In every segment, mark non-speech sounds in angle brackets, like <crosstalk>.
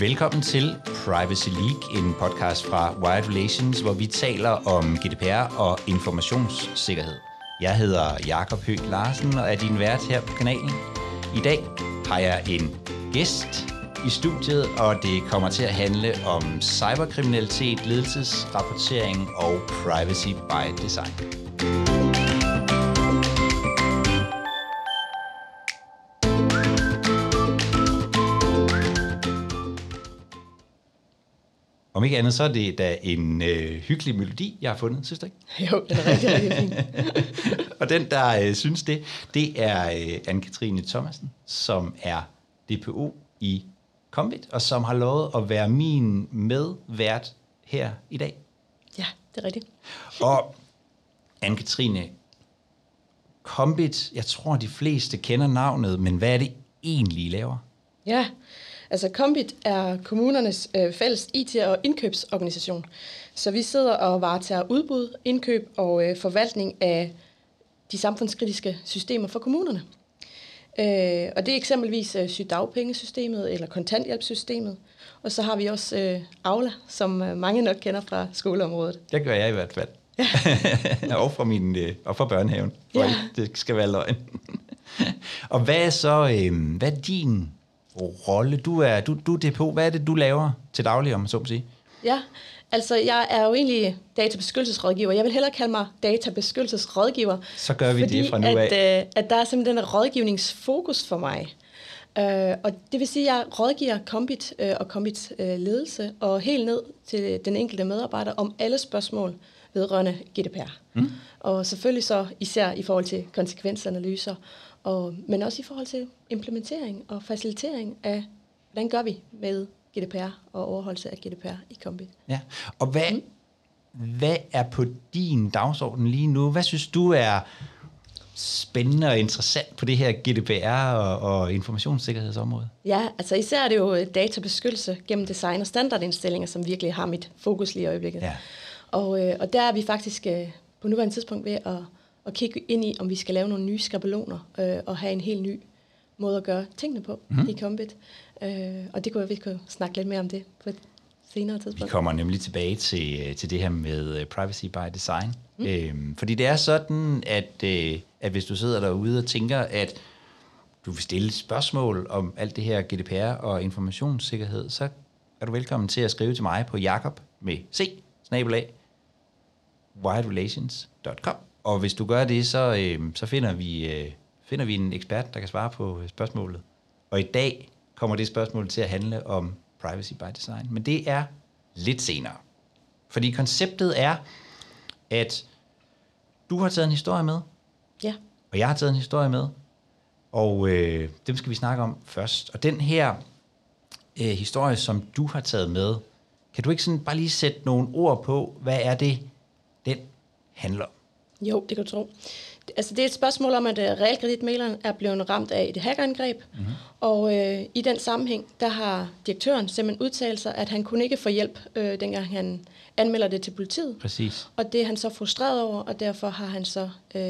Velkommen til Privacy League, en podcast fra Wired Relations, hvor vi taler om GDPR og informationssikkerhed. Jeg hedder Jakob Høgh Larsen og er din vært her på kanalen. I dag har jeg en gæst i studiet, og det kommer til at handle om cyberkriminalitet, ledelsesrapportering og privacy by design. Om ikke andet, så er det da en øh, hyggelig melodi, jeg har fundet, synes du ikke? Jo, den er rigtig, rigtig fin. <laughs> og den, der øh, synes det, det er øh, Anne-Katrine Thomasen, som er DPO i Kombit, og som har lovet at være min medvært her i dag. Ja, det er rigtigt. Og Anne-Katrine, Kombit, jeg tror, de fleste kender navnet, men hvad er det egentlig, I laver? Ja, Altså Kombit er kommunernes øh, fælles IT- og indkøbsorganisation. Så vi sidder og varetager udbud, indkøb og øh, forvaltning af de samfundskritiske systemer for kommunerne. Øh, og det er eksempelvis øh, sygdagpengesystemet eller kontanthjælpssystemet. Og så har vi også øh, Aula, som øh, mange nok kender fra skoleområdet. Det gør jeg i hvert fald. Ja. <laughs> og, fra min, øh, og fra børnehaven, hvor ja. det skal være løgn. <laughs> og hvad er så øh, hvad er din rolle? Du er, du, du er DPO. Hvad er det, du laver til daglig, om så må sige? Ja, altså jeg er jo egentlig databeskyttelsesrådgiver. Jeg vil hellere kalde mig databeskyttelsesrådgiver. Så gør vi fordi det fra nu af. At, øh, at der er simpelthen en rådgivningsfokus for mig. Uh, og det vil sige, at jeg rådgiver Kombit uh, og Kombits uh, ledelse og helt ned til den enkelte medarbejder om alle spørgsmål vedrørende GDPR. Mm. Og selvfølgelig så især i forhold til konsekvensanalyser og, men også i forhold til implementering og facilitering af, hvordan gør vi med GDPR og overholdelse af GDPR i Kombi. Ja, og hvad, mm. hvad er på din dagsorden lige nu? Hvad synes du er spændende og interessant på det her GDPR og, og informationssikkerhedsområde? Ja, altså især er det jo databeskyttelse gennem design og standardindstillinger, som virkelig har mit fokus lige i øjeblikket. Ja. Og, øh, og der er vi faktisk øh, på nuværende tidspunkt ved at at kigge ind i, om vi skal lave nogle nye skabeloner øh, og have en helt ny måde at gøre tingene på mm. i Combit. Øh, og det kunne jeg, vi kunne snakke lidt mere om det på et senere tidspunkt. Vi kommer nemlig tilbage til, øh, til det her med uh, privacy by design. Mm. Øhm, fordi det er sådan, at, øh, at hvis du sidder derude og tænker, at du vil stille spørgsmål om alt det her GDPR og informationssikkerhed, så er du velkommen til at skrive til mig på jakob med c, snabelag, wiredrelations.com. Og hvis du gør det, så, øh, så finder, vi, øh, finder vi en ekspert, der kan svare på øh, spørgsmålet. Og i dag kommer det spørgsmål til at handle om privacy by design. Men det er lidt senere. Fordi konceptet er, at du har taget en historie med. Ja. Og jeg har taget en historie med. Og øh, dem skal vi snakke om først. Og den her øh, historie, som du har taget med, kan du ikke sådan bare lige sætte nogle ord på, hvad er det, den handler om? Jo, det kan du tro. Altså, det er et spørgsmål om, at uh, realkreditmaleren er blevet ramt af et hackerangreb, mm-hmm. og uh, i den sammenhæng, der har direktøren simpelthen udtalt sig, at han kunne ikke få hjælp, uh, dengang han anmelder det til politiet. Præcis. Og det er han så frustreret over, og derfor har han så uh,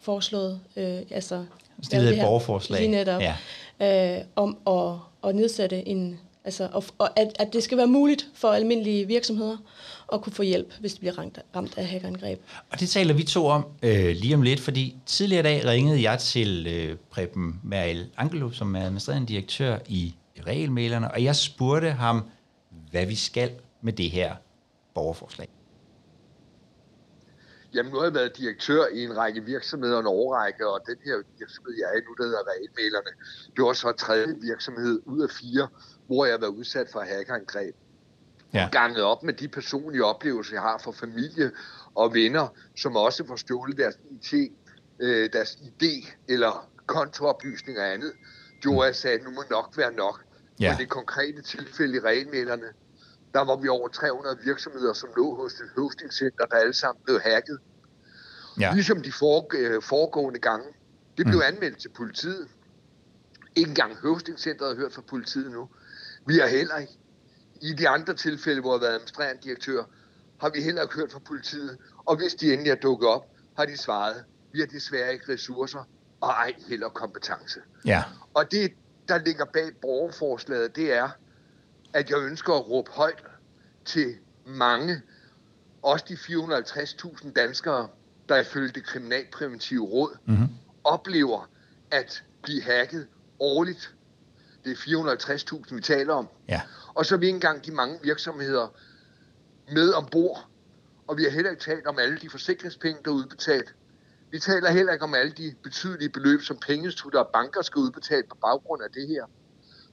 foreslået, uh, altså... Stillet et borgerforslag. Lige netop, ja. uh, om at, at nedsætte en... Altså, og, og at, at det skal være muligt for almindelige virksomheder og kunne få hjælp, hvis de bliver ramt, ramt af hackerangreb. Og det taler vi to om øh, lige om lidt, fordi tidligere i dag ringede jeg til øh, Preben Meril Angelo, som er administrerende direktør i Regelmælerne, og jeg spurgte ham, hvad vi skal med det her borgerforslag. Jamen, nu har jeg været direktør i en række virksomheder en årrække, og den her virksomhed, jeg er i nu, der hedder Realmælerne, det var så tredje virksomhed ud af fire, hvor jeg har været udsat for hackerangreb ja. ganget op med de personlige oplevelser, jeg har for familie og venner, som også får stjålet deres IT, øh, deres ID eller kontooplysninger og andet, gjorde, jeg sagde, at nu må nok være nok. Ja. Og det konkrete tilfælde i regelmælderne, der var vi over 300 virksomheder, som lå hos et hostingcenter, der alle sammen blev hacket. Ja. Ligesom de øh, foregående gange. Det blev mm. anmeldt til politiet. Ikke engang hostingcenteret har hørt fra politiet nu. Vi har heller ikke i de andre tilfælde, hvor jeg har været administrerende direktør, har vi heller ikke hørt fra politiet. Og hvis de endelig er dukket op, har de svaret, vi har desværre ikke ressourcer og ej heller kompetence. Ja. Og det, der ligger bag borgerforslaget, det er, at jeg ønsker at råbe højt til mange, også de 450.000 danskere, der ifølge det kriminalpræventive råd mm-hmm. oplever at blive hacket årligt. Det er 450.000, vi taler om. Ja. Og så er vi ikke engang de mange virksomheder med ombord. Og vi har heller ikke talt om alle de forsikringspenge, der er udbetalt. Vi taler heller ikke om alle de betydelige beløb, som pengeinstitutter og banker skal udbetale på baggrund af det her.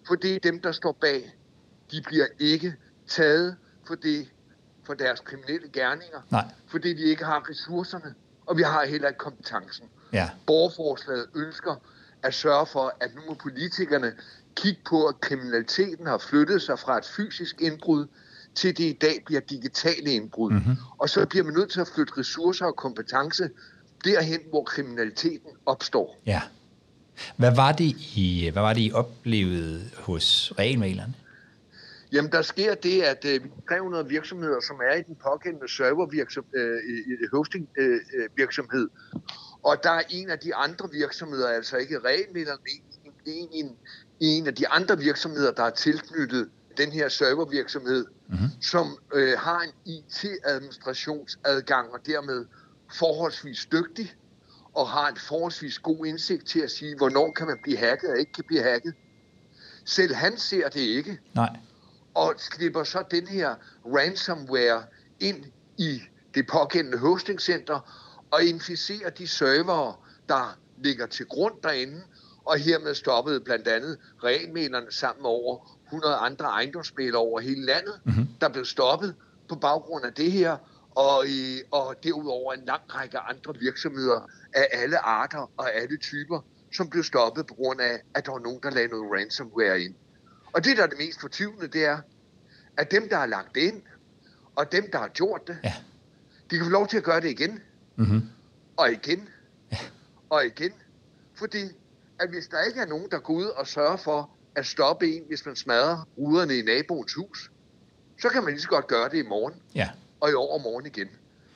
For det er dem, der står bag. De bliver ikke taget for, det, for deres kriminelle gerninger. Nej. Fordi vi ikke har ressourcerne, og vi har heller ikke kompetencen. Ja. Borgerforslaget ønsker at sørge for, at nu må politikerne kigge på, at kriminaliteten har flyttet sig fra et fysisk indbrud til det i dag bliver digitale indbrud. Mm-hmm. Og så bliver man nødt til at flytte ressourcer og kompetence derhen, hvor kriminaliteten opstår. Ja. Hvad var det, I, hvad var det, I oplevede hos regelmalerne? Jamen, der sker det, at øh, 300 virksomheder, som er i den pågældende servervirksomhed, øh, hosting øh, virksomhed, og der er en af de andre virksomheder, altså ikke regelmalerne, en, en, en af de andre virksomheder, der er tilknyttet den her servervirksomhed, mm-hmm. som øh, har en IT-administrationsadgang og dermed forholdsvis dygtig og har en forholdsvis god indsigt til at sige, hvornår kan man blive hacket og ikke kan blive hacket. Selv han ser det ikke. Nej. Og slipper så den her ransomware ind i det pågældende hostingcenter og inficerer de servere, der ligger til grund derinde, og hermed stoppede blandt andet regelmælerne sammen med over 100 andre ejendomsmælere over hele landet, mm-hmm. der blev stoppet på baggrund af det her, og, i, og derudover en lang række andre virksomheder af alle arter og alle typer, som blev stoppet på grund af, at der var nogen, der lagde noget ransomware ind. Og det, der er det mest fortvivlende, det er, at dem, der har lagt det ind, og dem, der har gjort det, ja. de kan få lov til at gøre det igen. Mm-hmm. Og igen. Ja. Og igen. Fordi at hvis der ikke er nogen, der går ud og sørger for at stoppe en, hvis man smadrer ruderne i naboens hus, så kan man lige så godt gøre det i morgen. Ja. Og i overmorgen igen.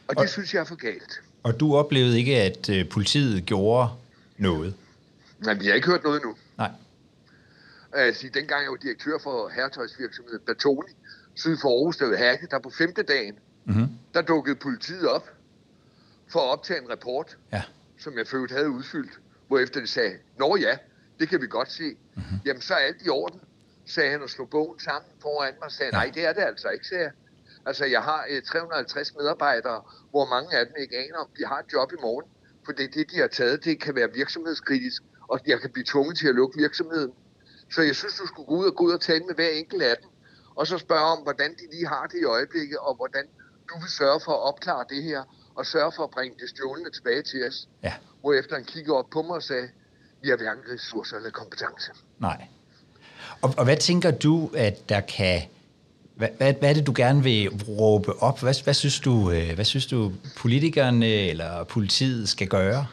Og det og, synes jeg er for galt. Og du oplevede ikke, at uh, politiet gjorde noget? Nej, vi har ikke hørt noget nu. Nej. Altså, dengang jeg var direktør for herretøjsvirksomheden Batoni, syd for Aarhus, der hacket, der på femte dagen, mm-hmm. der dukkede politiet op for at optage en rapport, ja. som jeg følte havde udfyldt, hvorefter de sagde, nå ja, det kan vi godt se. Mm-hmm. Jamen, så er alt i orden, sagde han og slog bogen sammen foran mig og sagde, nej, det er det altså ikke, sagde jeg. Altså, jeg har eh, 350 medarbejdere, hvor mange af dem ikke aner, om de har et job i morgen. For det, det, de har taget, det kan være virksomhedskritisk, og jeg kan blive tvunget til at lukke virksomheden. Så jeg synes, du skulle gå ud og gå ud og tale med hver enkelt af dem, og så spørge om, hvordan de lige har det i øjeblikket, og hvordan du vil sørge for at opklare det her, og sørge for at bringe det stjålende tilbage til os. Ja. Hvorefter han kiggede op på mig og sagde, vi har hverken ressourcer eller kompetence. Nej. Og, og hvad tænker du, at der kan... Hvad, hvad, hvad er det, du gerne vil råbe op? Hvad, hvad, synes du, øh, hvad synes du, politikerne eller politiet skal gøre?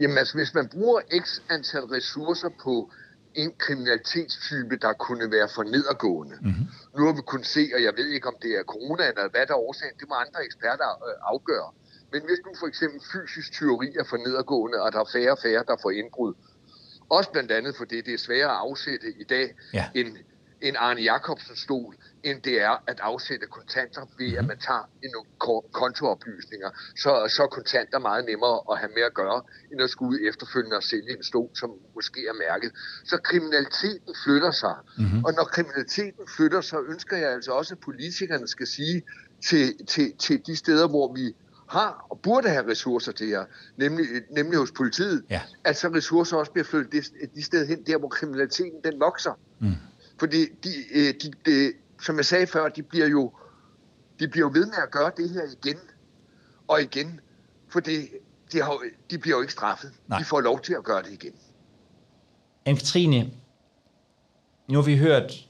Jamen altså, hvis man bruger x antal ressourcer på en kriminalitetstype, der kunne være for nedadgående. Mm-hmm. Nu har vi kunnet se, og jeg ved ikke, om det er corona eller hvad der er årsagen, det må andre eksperter øh, afgøre. Men hvis nu for eksempel fysisk tyveri er for nedadgående, og der er færre og færre, der får indbrud, også blandt andet fordi det er sværere at afsætte i dag ja. end, end Arne Jacobsens stol, end det er at afsætte kontanter ved, at man tager nogle kontooplysninger. Så, så er kontanter meget nemmere at have med at gøre, end at skulle ud efterfølgende og sælge en stol, som måske er mærket. Så kriminaliteten flytter sig. Mm-hmm. Og når kriminaliteten flytter sig, ønsker jeg altså også, at politikerne skal sige til, til, til de steder, hvor vi har og burde have ressourcer til her, nemlig, nemlig hos politiet, ja. at så ressourcer også bliver flyttet de, de steder hen, der hvor kriminaliteten den vokser. Mm. Fordi de, øh, de, de, som jeg sagde før, de bliver jo de bliver jo ved med at gøre det her igen og igen, for det, de, har, de bliver jo ikke straffet. Nej. De får lov til at gøre det igen. Anne-Katrine, nu har vi hørt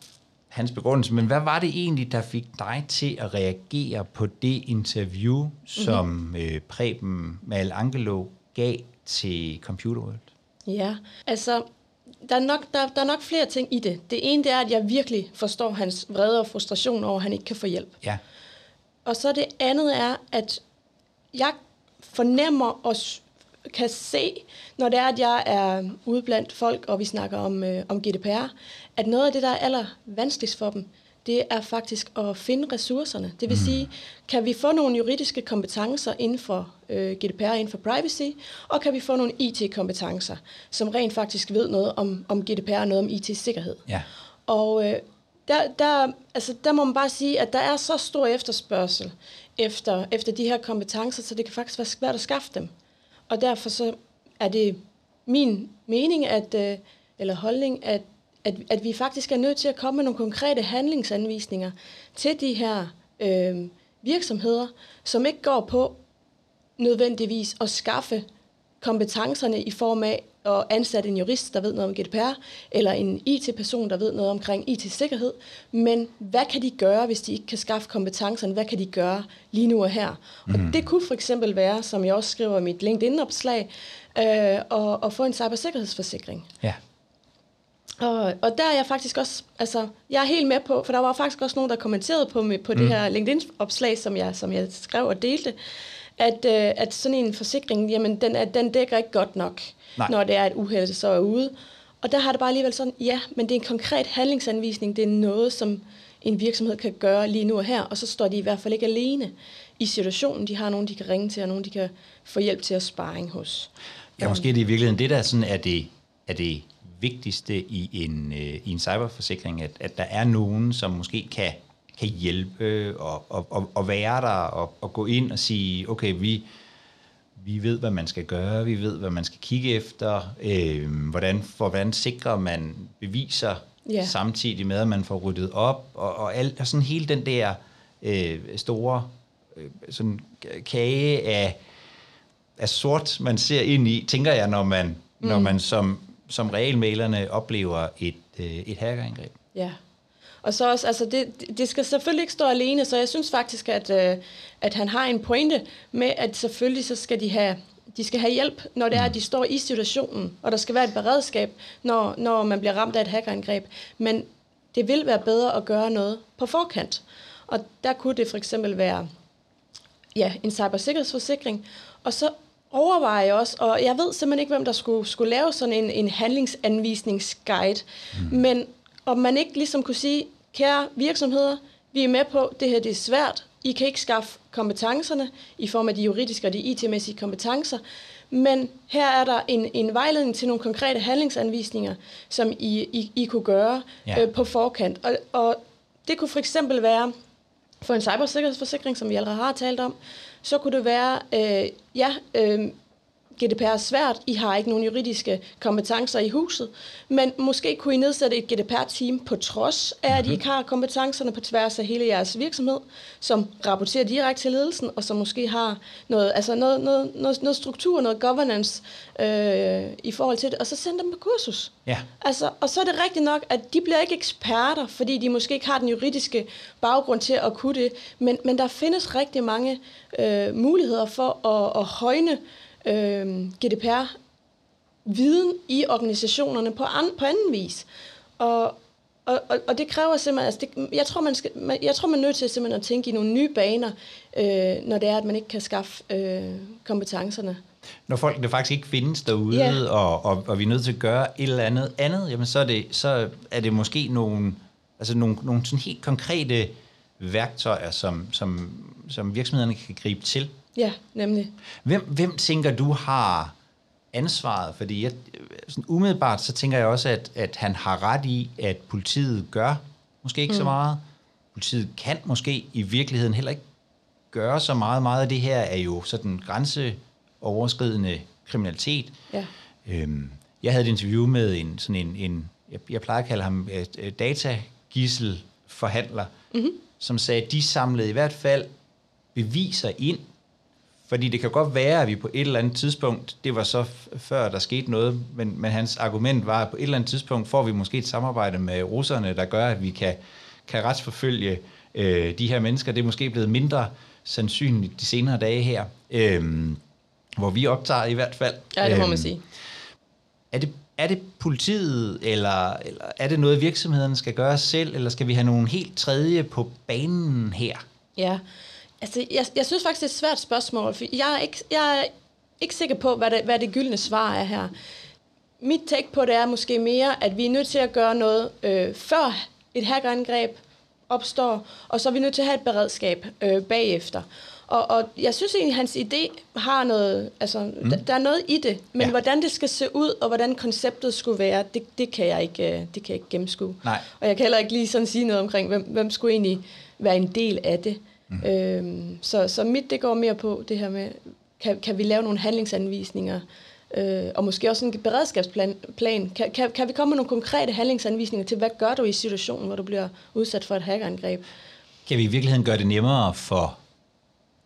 hans begrundelse, men hvad var det egentlig, der fik dig til at reagere på det interview, som mm-hmm. øh, Preben Mal Angelo gav til Computer World? Ja, altså der er, nok, der, der er nok flere ting i det. Det ene det er, at jeg virkelig forstår hans vrede og frustration over, at han ikke kan få hjælp. Ja. Og så det andet er, at jeg fornemmer og kan se, når det er, at jeg er ude blandt folk, og vi snakker om, øh, om GDPR, at noget af det, der er aller vanskeligst for dem, det er faktisk at finde ressourcerne. Det vil mm. sige, kan vi få nogle juridiske kompetencer inden for øh, GDPR, inden for privacy, og kan vi få nogle IT-kompetencer, som rent faktisk ved noget om, om GDPR og noget om IT-sikkerhed. Ja. Og øh, der, der, altså, der må man bare sige, at der er så stor efterspørgsel efter, efter de her kompetencer, så det kan faktisk være svært at skaffe dem. Og derfor så er det min mening, at, øh, eller holdning, at, at, at vi faktisk er nødt til at komme med nogle konkrete handlingsanvisninger til de her øh, virksomheder, som ikke går på nødvendigvis at skaffe kompetencerne i form af at ansætte en jurist, der ved noget om GDPR, eller en IT-person, der ved noget omkring IT-sikkerhed. Men hvad kan de gøre, hvis de ikke kan skaffe kompetencerne? Hvad kan de gøre lige nu og her? Mm. Og det kunne for eksempel være, som jeg også skriver i mit LinkedIn-opslag, øh, at, at få en cybersikkerhedsforsikring. Ja. Og, og der er jeg faktisk også, altså, jeg er helt med på, for der var faktisk også nogen, der kommenterede på, på mm. det her LinkedIn-opslag, som jeg, som jeg skrev og delte, at, øh, at sådan en forsikring, jamen, den, er, den dækker ikke godt nok, Nej. når det er et uheld, så er ude. Og der har det bare alligevel sådan, ja, men det er en konkret handlingsanvisning, det er noget, som en virksomhed kan gøre lige nu og her, og så står de i hvert fald ikke alene i situationen. De har nogen, de kan ringe til, og nogen, de kan få hjælp til at sparring hos. Ja, måske er det i virkeligheden det, der sådan er det, er det vigtigste i en, øh, i en cyberforsikring, at, at der er nogen, som måske kan, kan hjælpe og, og, og, og være der og, og gå ind og sige, okay, vi, vi ved, hvad man skal gøre, vi ved, hvad man skal kigge efter, øh, hvordan, for, hvordan sikrer man beviser ja. samtidig med, at man får ryddet op, og, og, alt, og sådan hele den der øh, store øh, sådan kage af, af sort, man ser ind i, tænker jeg, når man, mm. når man som som regelmalerne oplever et, øh, et hackerangreb. Ja. Og så også, altså det, det skal selvfølgelig ikke stå alene, så jeg synes faktisk, at, øh, at han har en pointe med, at selvfølgelig så skal de have, de skal have hjælp, når det er, at de står i situationen, og der skal være et beredskab, når, når man bliver ramt af et hackerangreb. Men det vil være bedre at gøre noget på forkant. Og der kunne det for eksempel være ja, en cybersikkerhedsforsikring, og så overveje også, og jeg ved simpelthen ikke, hvem der skulle, skulle lave sådan en, en handlingsanvisningsguide, mm. men om man ikke ligesom kunne sige, kære virksomheder, vi er med på, det her det er svært, I kan ikke skaffe kompetencerne i form af de juridiske og de IT-mæssige kompetencer, men her er der en, en vejledning til nogle konkrete handlingsanvisninger, som I, I, I kunne gøre ja. øh, på forkant. Og, og det kunne for eksempel være for en cybersikkerhedsforsikring, som vi allerede har talt om, så kunne det være, øh, ja, øh, GDPR er svært, I har ikke nogen juridiske kompetencer i huset, men måske kunne I nedsætte et GDPR-team på trods af, at I ikke har kompetencerne på tværs af hele jeres virksomhed, som rapporterer direkte til ledelsen, og som måske har noget, altså noget, noget, noget, noget struktur, noget governance øh, i forhold til det, og så sende dem på kursus. Ja. Altså, og så er det rigtigt nok, at de bliver ikke eksperter, fordi de måske ikke har den juridiske baggrund til at kunne det, men, men der findes rigtig mange øh, muligheder for at, at højne øh, GDPR-viden i organisationerne på, an, på anden vis. Og, og, og, og det kræver simpelthen, altså det, jeg, tror, man skal, man, jeg tror, man er nødt til simpelthen at tænke i nogle nye baner, øh, når det er, at man ikke kan skaffe øh, kompetencerne. Når folk det faktisk ikke findes derude, yeah. og, og, og vi er nødt til at gøre et eller andet andet, jamen så er det, så er det måske nogle, altså nogle, nogle sådan helt konkrete værktøjer, som, som, som virksomhederne kan gribe til. Ja, nemlig. Hvem, hvem tænker du har ansvaret? Fordi jeg, sådan umiddelbart så tænker jeg også, at, at han har ret i, at politiet gør måske ikke mm. så meget. Politiet kan måske i virkeligheden heller ikke gøre så meget. Meget af det her er jo sådan grænseoverskridende kriminalitet. Ja. Øhm, jeg havde et interview med en, sådan en, en jeg, jeg plejer at kalde ham et, datagisselforhandler, mm-hmm. som sagde, at de samlede i hvert fald beviser ind fordi det kan godt være, at vi på et eller andet tidspunkt, det var så før der skete noget, men, men hans argument var, at på et eller andet tidspunkt får vi måske et samarbejde med russerne, der gør, at vi kan, kan retsforfølge øh, de her mennesker. Det er måske blevet mindre sandsynligt de senere dage her, øh, hvor vi optager i hvert fald. Ja, det må man øh, sige. Er det, er det politiet, eller, eller er det noget, virksomhederne skal gøre selv, eller skal vi have nogen helt tredje på banen her? Ja, Altså, jeg, jeg synes faktisk, det er et svært spørgsmål, for jeg er ikke, jeg er ikke sikker på, hvad det, hvad det gyldne svar er her. Mit take på det er måske mere, at vi er nødt til at gøre noget øh, før et hackerangreb opstår, og så er vi nødt til at have et beredskab øh, bagefter. Og, og jeg synes egentlig, at hans idé har noget, altså, mm. der, der er noget i det, men ja. hvordan det skal se ud, og hvordan konceptet skulle være, det, det, kan, jeg ikke, øh, det kan jeg ikke gennemskue. Nej. Og jeg kan heller ikke lige sådan sige noget omkring, hvem, hvem skulle egentlig være en del af det. Mm. Øhm, så, så mit, det går mere på det her med, kan, kan vi lave nogle handlingsanvisninger, øh, og måske også en beredskabsplan. Plan. Kan, kan, kan vi komme med nogle konkrete handlingsanvisninger til, hvad gør du i situationen, hvor du bliver udsat for et hackerangreb? Kan vi i virkeligheden gøre det nemmere for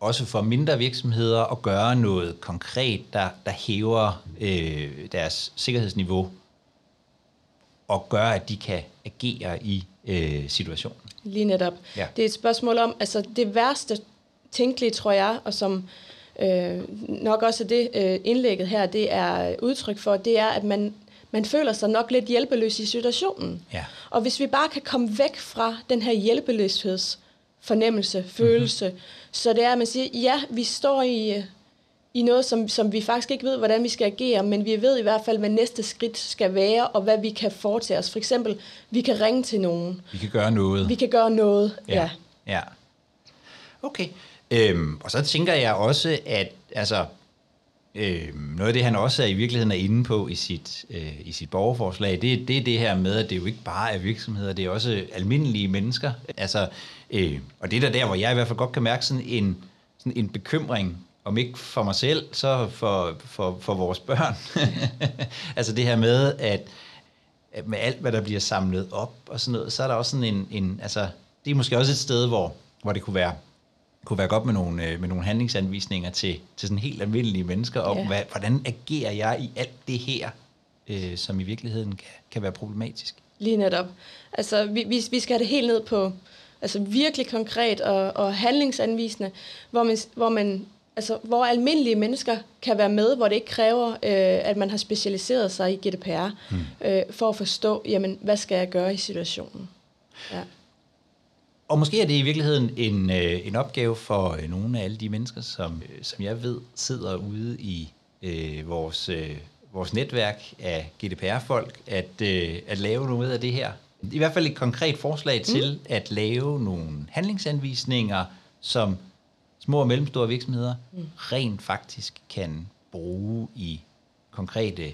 også for mindre virksomheder at gøre noget konkret, der, der hæver øh, deres sikkerhedsniveau og gør, at de kan agere i øh, situationen. Lige netop. Ja. Det er et spørgsmål om, altså det værste tænkelige, tror jeg, og som øh, nok også er det øh, indlægget her, det er udtryk for, det er, at man, man føler sig nok lidt hjælpeløs i situationen. Ja. Og hvis vi bare kan komme væk fra den her hjælpeløsheds fornemmelse, følelse, mm-hmm. så det er, at man siger, ja, vi står i, i noget, som, som vi faktisk ikke ved, hvordan vi skal agere, men vi ved i hvert fald, hvad næste skridt skal være, og hvad vi kan foretage os. For eksempel, vi kan ringe til nogen. Vi kan gøre noget. Vi kan gøre noget, ja. Ja, ja. Okay. Øhm, og så tænker jeg også, at altså, øhm, noget af det, han også er i virkeligheden er inde på i sit, øh, i sit borgerforslag, det, det er det her med, at det jo ikke bare er virksomheder, det er også almindelige mennesker. Altså, øh, og det er der der, hvor jeg i hvert fald godt kan mærke sådan en, sådan en bekymring, om ikke for mig selv, så for, for, for vores børn. <laughs> altså det her med, at, at med alt, hvad der bliver samlet op og sådan noget, så er der også sådan en, en altså, det er måske også et sted, hvor, hvor det kunne være kunne være godt med nogle, øh, med nogle handlingsanvisninger til, til sådan helt almindelige mennesker om, ja. hvad, hvordan agerer jeg i alt det her, øh, som i virkeligheden kan, kan være problematisk. Lige netop. Altså, vi, vi, vi skal have det helt ned på altså virkelig konkret og, og handlingsanvisende, hvor man, hvor man altså, hvor almindelige mennesker kan være med, hvor det ikke kræver, øh, at man har specialiseret sig i GDPR, hmm. øh, for at forstå, jamen, hvad skal jeg gøre i situationen. Ja. Og måske er det i virkeligheden en, øh, en opgave for øh, nogle af alle de mennesker, som, øh, som jeg ved sidder ude i øh, vores, øh, vores netværk af GDPR-folk, at, øh, at lave noget af det her. I hvert fald et konkret forslag mm. til at lave nogle handlingsanvisninger, som små og mellemstore virksomheder mm. rent faktisk kan bruge i konkrete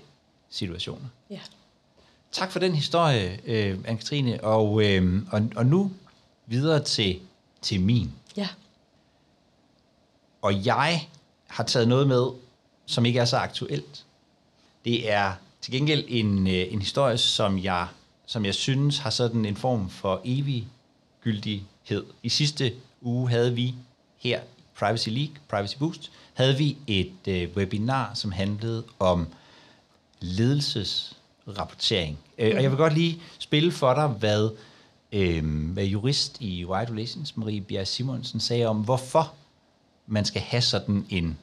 situationer. Ja. Tak for den historie, øh, Anne-Katrine. Og, øh, og, og nu videre til, til min. Ja. Og jeg har taget noget med, som ikke er så aktuelt. Det er til gengæld en, øh, en historie, som jeg, som jeg synes har sådan en form for evig gyldighed. I sidste uge havde vi her Privacy League, Privacy Boost, havde vi et øh, webinar, som handlede om ledelsesrapportering. Mm. Øh, og jeg vil godt lige spille for dig, hvad øh, hvad jurist i White Relations, Marie Bjerg Simonsen, sagde om, hvorfor man skal have sådan en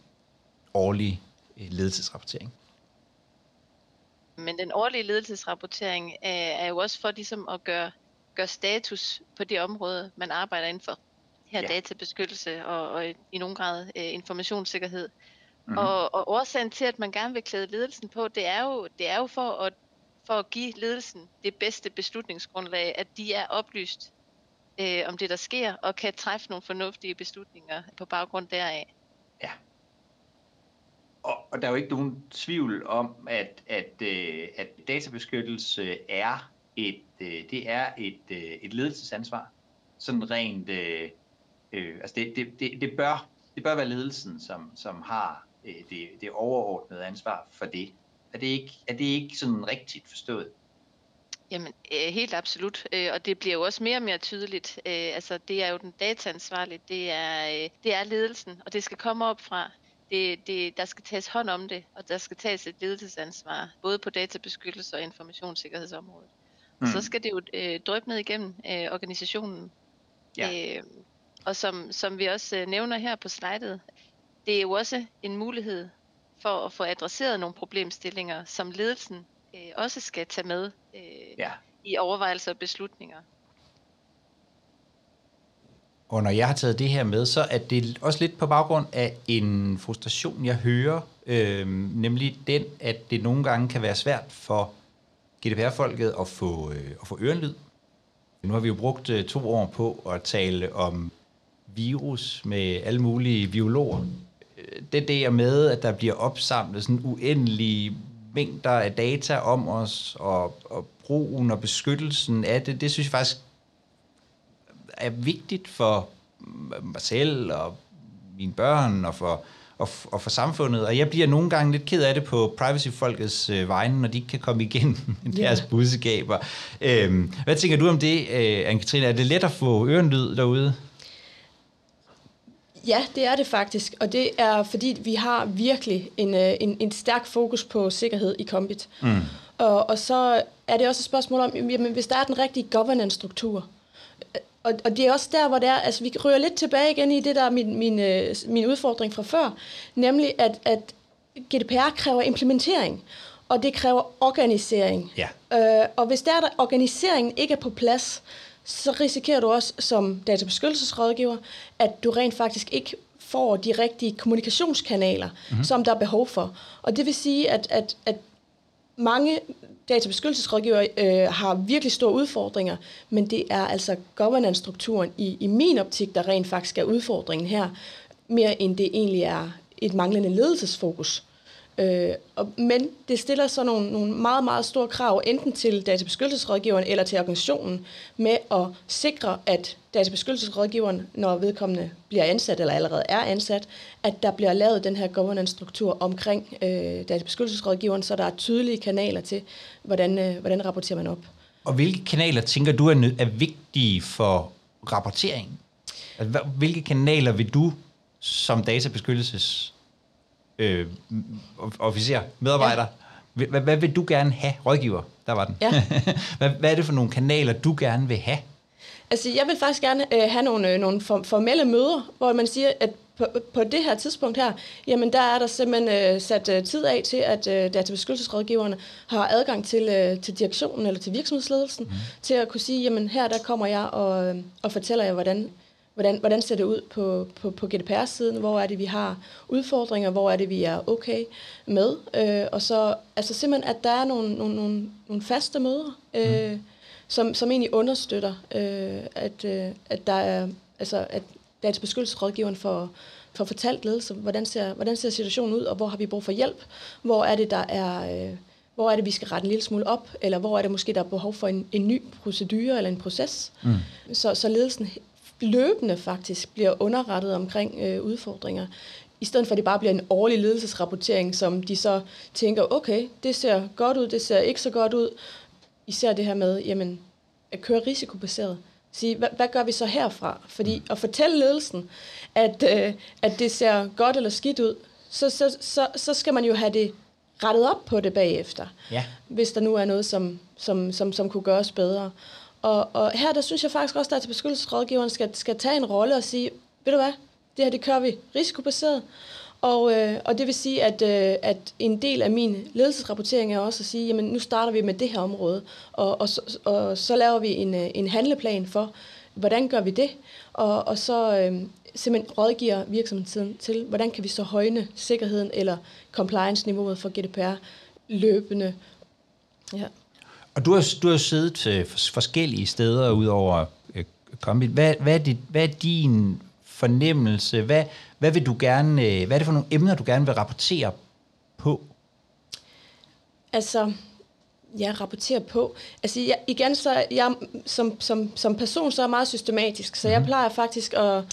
årlig øh, ledelsesrapportering. Men den årlige ledelsesrapportering er, er jo også for ligesom at gøre, gøre status på det område, man arbejder inden for. Her ja. databeskyttelse og, og i nogen grad øh, informationssikkerhed. Mm-hmm. Og, og årsagen til, at man gerne vil klæde ledelsen på, det er jo, det er jo for at for at give ledelsen det bedste beslutningsgrundlag, at de er oplyst øh, om det, der sker, og kan træffe nogle fornuftige beslutninger på baggrund deraf. Ja. Og, og der er jo ikke nogen tvivl om, at, at, øh, at databeskyttelse er et, øh, det er et, øh, et ledelsesansvar. Sådan rent, øh, øh, altså det, det, det, det, bør, det bør være ledelsen, som, som har øh, det, det overordnede ansvar for det. Er det ikke, er det ikke sådan rigtigt forstået? Jamen, øh, helt absolut. Øh, og det bliver jo også mere og mere tydeligt. Øh, altså, det er jo den dataansvarlige, det er, det er ledelsen, og det skal komme op fra. Det, det, der skal tages hånd om det, og der skal tages et ledelsesansvar, både på databeskyttelse og informationssikkerhedsområdet. Mm. Og så hmm. skal det jo øh, drøbe ned igennem øh, organisationen. Ja. Øh, og som, som vi også øh, nævner her på slidet, det er jo også en mulighed for at få adresseret nogle problemstillinger, som ledelsen øh, også skal tage med øh, ja. i overvejelser og beslutninger. Og når jeg har taget det her med, så er det også lidt på baggrund af en frustration, jeg hører, øh, nemlig den, at det nogle gange kan være svært for GDPR-folket at få, øh, at få ørenlyd. Nu har vi jo brugt øh, to år på at tale om virus med alle mulige biologer. Det der med, at der bliver opsamlet sådan uendelige mængder af data om os, og, og brugen og beskyttelsen af det, det synes jeg faktisk er vigtigt for mig selv og mine børn og for, og, og for samfundet. Og jeg bliver nogle gange lidt ked af det på privacy-folkets øh, vegne, når de ikke kan komme igennem <laughs> deres yeah. budskaber. Øhm, hvad tænker du om det, øh, Anne-Katrine? Er det let at få ørenlyd derude? Ja, det er det faktisk, og det er fordi, vi har virkelig en, øh, en, en stærk fokus på sikkerhed i Kombit. Mm. Og, og så er det også et spørgsmål om, jamen, hvis der er den rigtige governance-struktur, og, og det er også der, hvor det er, altså vi rører lidt tilbage igen i det der min, min, øh, min udfordring fra før, nemlig at, at GDPR kræver implementering, og det kræver organisering. Ja. Øh, og hvis der, der organiseringen ikke er på plads, så risikerer du også som databeskyttelsesrådgiver, at du rent faktisk ikke får de rigtige kommunikationskanaler, mm-hmm. som der er behov for. Og det vil sige, at, at, at mange databeskyttelsesrådgivere øh, har virkelig store udfordringer, men det er altså governance-strukturen i, i min optik, der rent faktisk er udfordringen her, mere end det egentlig er et manglende ledelsesfokus. Øh, og, men det stiller så nogle, nogle meget, meget store krav, enten til databeskyttelsesrådgiveren eller til organisationen, med at sikre, at databeskyttelsesrådgiveren, når vedkommende bliver ansat eller allerede er ansat, at der bliver lavet den her governance-struktur omkring øh, databeskyttelsesrådgiveren, så der er tydelige kanaler til, hvordan, øh, hvordan rapporterer man op. Og hvilke kanaler tænker du er, er vigtige for rapporteringen? Altså, hvilke kanaler vil du som databeskyttelses øh, officer, medarbejder. Ja. Hvad, hvad vil du gerne have? Rådgiver, der var den. Ja. <laughs> hvad, hvad er det for nogle kanaler, du gerne vil have? Altså, jeg vil faktisk gerne øh, have nogle, øh, nogle formelle møder, hvor man siger, at på, på det her tidspunkt her, jamen der er der simpelthen øh, sat øh, tid af til, at øh, databeskyttelsesrådgiverne har adgang til, øh, til direktionen eller til virksomhedsledelsen, mm. til at kunne sige, jamen her der kommer jeg og, øh, og fortæller jer, hvordan hvordan, hvordan ser det ud på, på, på GDPR-siden, hvor er det, vi har udfordringer, hvor er det, vi er okay med, øh, og så altså simpelthen, at der er nogle, nogle, nogle, nogle faste møder, øh, mm. som, som egentlig understøtter, øh, at, øh, at der er, altså, at databeskyttelsesrådgiveren får, får fortalt ledelse, hvordan ser, hvordan ser situationen ud, og hvor har vi brug for hjælp, hvor er det, der er... Øh, hvor er det, vi skal rette en lille smule op, eller hvor er det måske, der er behov for en, en ny procedure eller en proces. Mm. Så, så ledelsen løbende faktisk bliver underrettet omkring øh, udfordringer, i stedet for at det bare bliver en årlig ledelsesrapportering, som de så tænker, okay, det ser godt ud, det ser ikke så godt ud. Især det her med, jamen, at køre risikobaseret. Sige, hvad, hvad gør vi så herfra? Fordi at fortælle ledelsen, at, øh, at det ser godt eller skidt ud, så, så, så, så skal man jo have det rettet op på det bagefter. Ja. Hvis der nu er noget, som, som, som, som kunne gøres bedre. Og, og her, der synes jeg faktisk også, at til beskyttelsesrådgiveren skal, skal tage en rolle og sige, ved du hvad, det her, det kører vi risikobaseret. Og, øh, og det vil sige, at, øh, at en del af min ledelsesrapportering er også at sige, jamen nu starter vi med det her område, og, og, så, og så laver vi en, øh, en handleplan for, hvordan gør vi det, og, og så øh, simpelthen rådgiver virksomheden til, hvordan kan vi så højne sikkerheden eller compliance-niveauet for GDPR løbende. Ja. Og du har, du har siddet til forskellige steder ud over øh. Hvad, hvad, er dit, hvad er din fornemmelse? Hvad, hvad vil du gerne, øh, hvad er det for nogle emner, du gerne vil rapportere på? Altså, ja, rapportere på. Altså, jeg, igen, så jeg som, som, som person, så er jeg meget systematisk, så mm-hmm. jeg mhm. plejer faktisk at,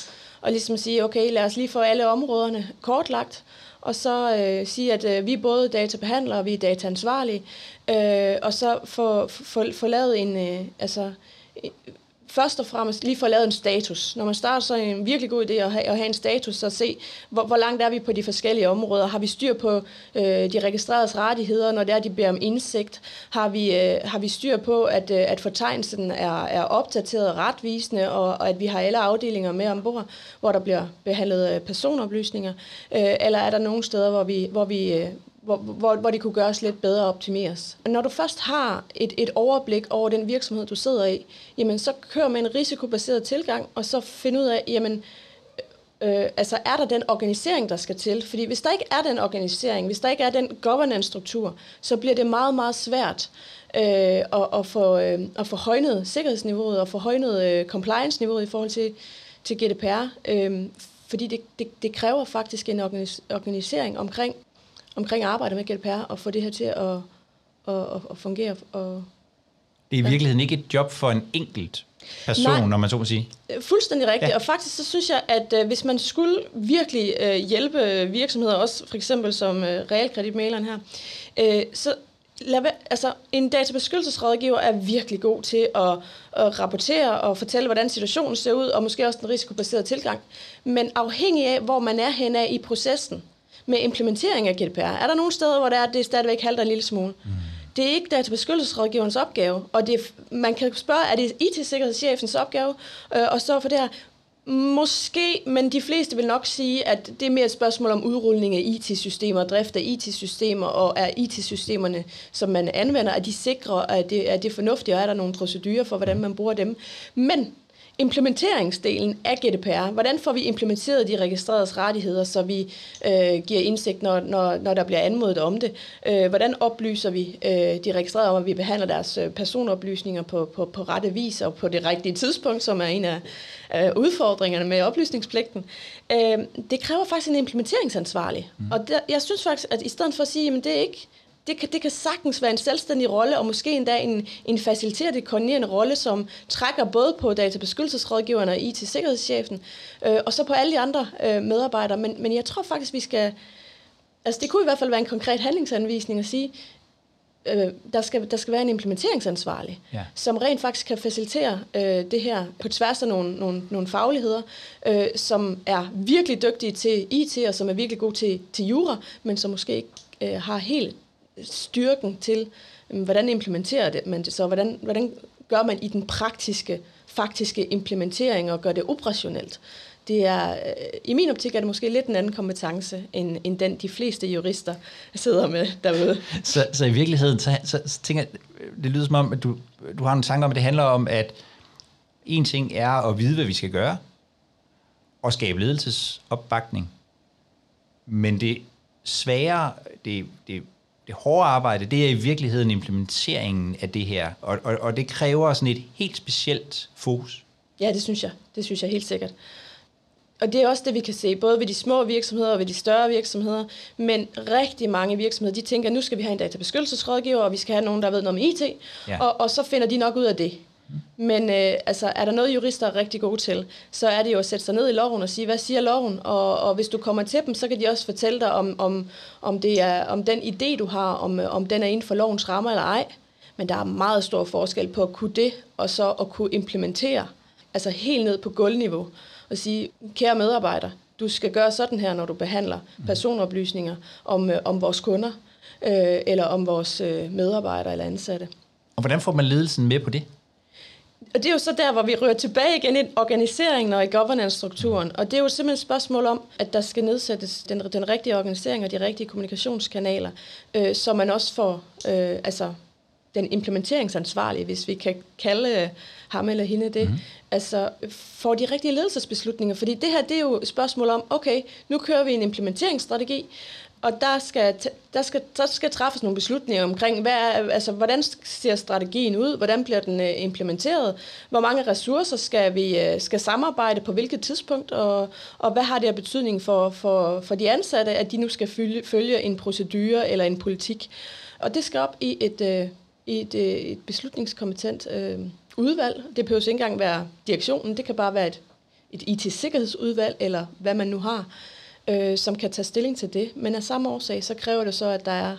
at ligesom sige, okay, lad os lige få alle områderne kortlagt, og så øh, sige, at øh, vi er både databehandlere, og vi er dataansvarlige, øh, og så få, få, få lavet en, øh, altså, først og fremmest lige få lavet en status. Når man starter, så er det en virkelig god idé at have, at have en status så se, hvor, hvor langt er vi på de forskellige områder. Har vi styr på øh, de registreredes rettigheder, når det er, de beder om indsigt? Har vi, øh, har vi styr på, at, øh, at fortegnelsen er, er opdateret og retvisende, og, og at vi har alle afdelinger med ombord, hvor der bliver behandlet øh, personoplysninger? Øh, eller er der nogle steder, hvor vi, hvor vi øh, hvor, hvor, hvor det kunne gøres lidt bedre og optimeres. Når du først har et, et overblik over den virksomhed, du sidder i, jamen så kører man en risikobaseret tilgang, og så finder ud af, jamen, øh, øh, altså er der den organisering, der skal til? Fordi hvis der ikke er den organisering, hvis der ikke er den governance-struktur, så bliver det meget, meget svært øh, at, at, få, øh, at få højnet sikkerhedsniveauet og få højnet øh, compliance-niveauet i forhold til, til GDPR. Øh, fordi det, det, det kræver faktisk en organis- organisering omkring omkring arbejdet med GDPR og få det her til at, at, at, at fungere. Og, det er i virkeligheden ikke et job for en enkelt person, Nej, når man så må sige. Øh, fuldstændig rigtigt, ja. og faktisk så synes jeg, at uh, hvis man skulle virkelig uh, hjælpe virksomheder, også for eksempel som uh, realkreditmaleren her, uh, så lad, altså, en databeskyttelsesrådgiver er virkelig god til at, at rapportere og fortælle, hvordan situationen ser ud, og måske også den risikobaserede tilgang. Men afhængig af, hvor man er henne af i processen, med implementering af GDPR? Er der nogle steder, hvor det, er, det stadigvæk halter en lille smule? Mm. Det er ikke databeskyttelsesrådgiverens opgave, og det, man kan spørge, er det IT-sikkerhedschefens opgave, øh, og så for det her, Måske, men de fleste vil nok sige, at det er mere et spørgsmål om udrulning af IT-systemer, drift af IT-systemer, og er IT-systemerne, som man anvender, at de sikrer, at det, at det er fornuftigt, og er der nogle procedurer for, hvordan man bruger dem. Men implementeringsdelen af GDPR. Hvordan får vi implementeret de registrerede rettigheder, så vi øh, giver indsigt, når, når, når der bliver anmodet om det? Øh, hvordan oplyser vi øh, de registrerede om, at vi behandler deres øh, personoplysninger på, på, på rette vis og på det rigtige tidspunkt, som er en af øh, udfordringerne med oplysningspligten? Øh, det kræver faktisk en implementeringsansvarlig. Mm. Og der, jeg synes faktisk, at i stedet for at sige, at det er ikke det kan, det kan sagtens være en selvstændig rolle, og måske endda en, en faciliterende, koordinerende rolle, som trækker både på databeskyttelsesrådgiverne og IT-sikkerhedschefen, øh, og så på alle de andre øh, medarbejdere. Men, men jeg tror faktisk, vi skal... Altså det kunne i hvert fald være en konkret handlingsanvisning at sige, øh, der, skal, der skal være en implementeringsansvarlig, ja. som rent faktisk kan facilitere øh, det her på tværs af nogle, nogle, nogle fagligheder, øh, som er virkelig dygtige til IT, og som er virkelig gode til, til jura, men som måske ikke øh, har helt styrken til, øhm, hvordan implementerer det man det så, hvordan, hvordan gør man i den praktiske, faktiske implementering og gør det operationelt. Det er, øh, I min optik er det måske lidt en anden kompetence, end, end den de fleste jurister sidder med derude. Så, så i virkeligheden, så, så, så tænker jeg, det lyder som om, at du, du har en tanke om, at det handler om, at en ting er at vide, hvad vi skal gøre, og skabe ledelsesopbakning. Men det svære, det, det det hårde arbejde, det er i virkeligheden implementeringen af det her, og, og, og det kræver sådan et helt specielt fokus. Ja, det synes jeg. Det synes jeg helt sikkert. Og det er også det, vi kan se, både ved de små virksomheder og ved de større virksomheder. Men rigtig mange virksomheder, de tænker, at nu skal vi have en databeskyttelsesrådgiver, og vi skal have nogen, der ved noget om IT. Ja. Og, og så finder de nok ud af det. Men øh, altså, er der noget, jurister er rigtig gode til, så er det jo at sætte sig ned i loven og sige, hvad siger loven? Og, og hvis du kommer til dem, så kan de også fortælle dig, om, om, om, det er, om den idé, du har, om, om den er inden for lovens rammer eller ej. Men der er meget stor forskel på at kunne det, og så at kunne implementere, altså helt ned på gulvniveau, og sige, kære medarbejder, du skal gøre sådan her, når du behandler personoplysninger om, øh, om vores kunder, øh, eller om vores øh, medarbejdere eller ansatte. Og hvordan får man ledelsen med på det? Og det er jo så der, hvor vi rører tilbage igen i organiseringen og i governance-strukturen. Og det er jo simpelthen et spørgsmål om, at der skal nedsættes den, den rigtige organisering og de rigtige kommunikationskanaler, øh, så man også får øh, altså, den implementeringsansvarlige, hvis vi kan kalde ham eller hende det, mm. altså får de rigtige ledelsesbeslutninger. Fordi det her, det er jo et spørgsmål om, okay, nu kører vi en implementeringsstrategi, og der skal, der, skal, der skal træffes nogle beslutninger omkring, hvad er, altså, hvordan ser strategien ud, hvordan bliver den øh, implementeret, hvor mange ressourcer skal vi øh, skal samarbejde på hvilket tidspunkt, og, og hvad har det af betydning for, for, for de ansatte, at de nu skal følge, følge en procedure eller en politik. Og det skal op i et, øh, i et, et beslutningskompetent øh, udvalg. Det behøver ikke engang være direktionen, det kan bare være et, et IT-sikkerhedsudvalg, eller hvad man nu har øh, som kan tage stilling til det. Men af samme årsag, så kræver det så, at der er,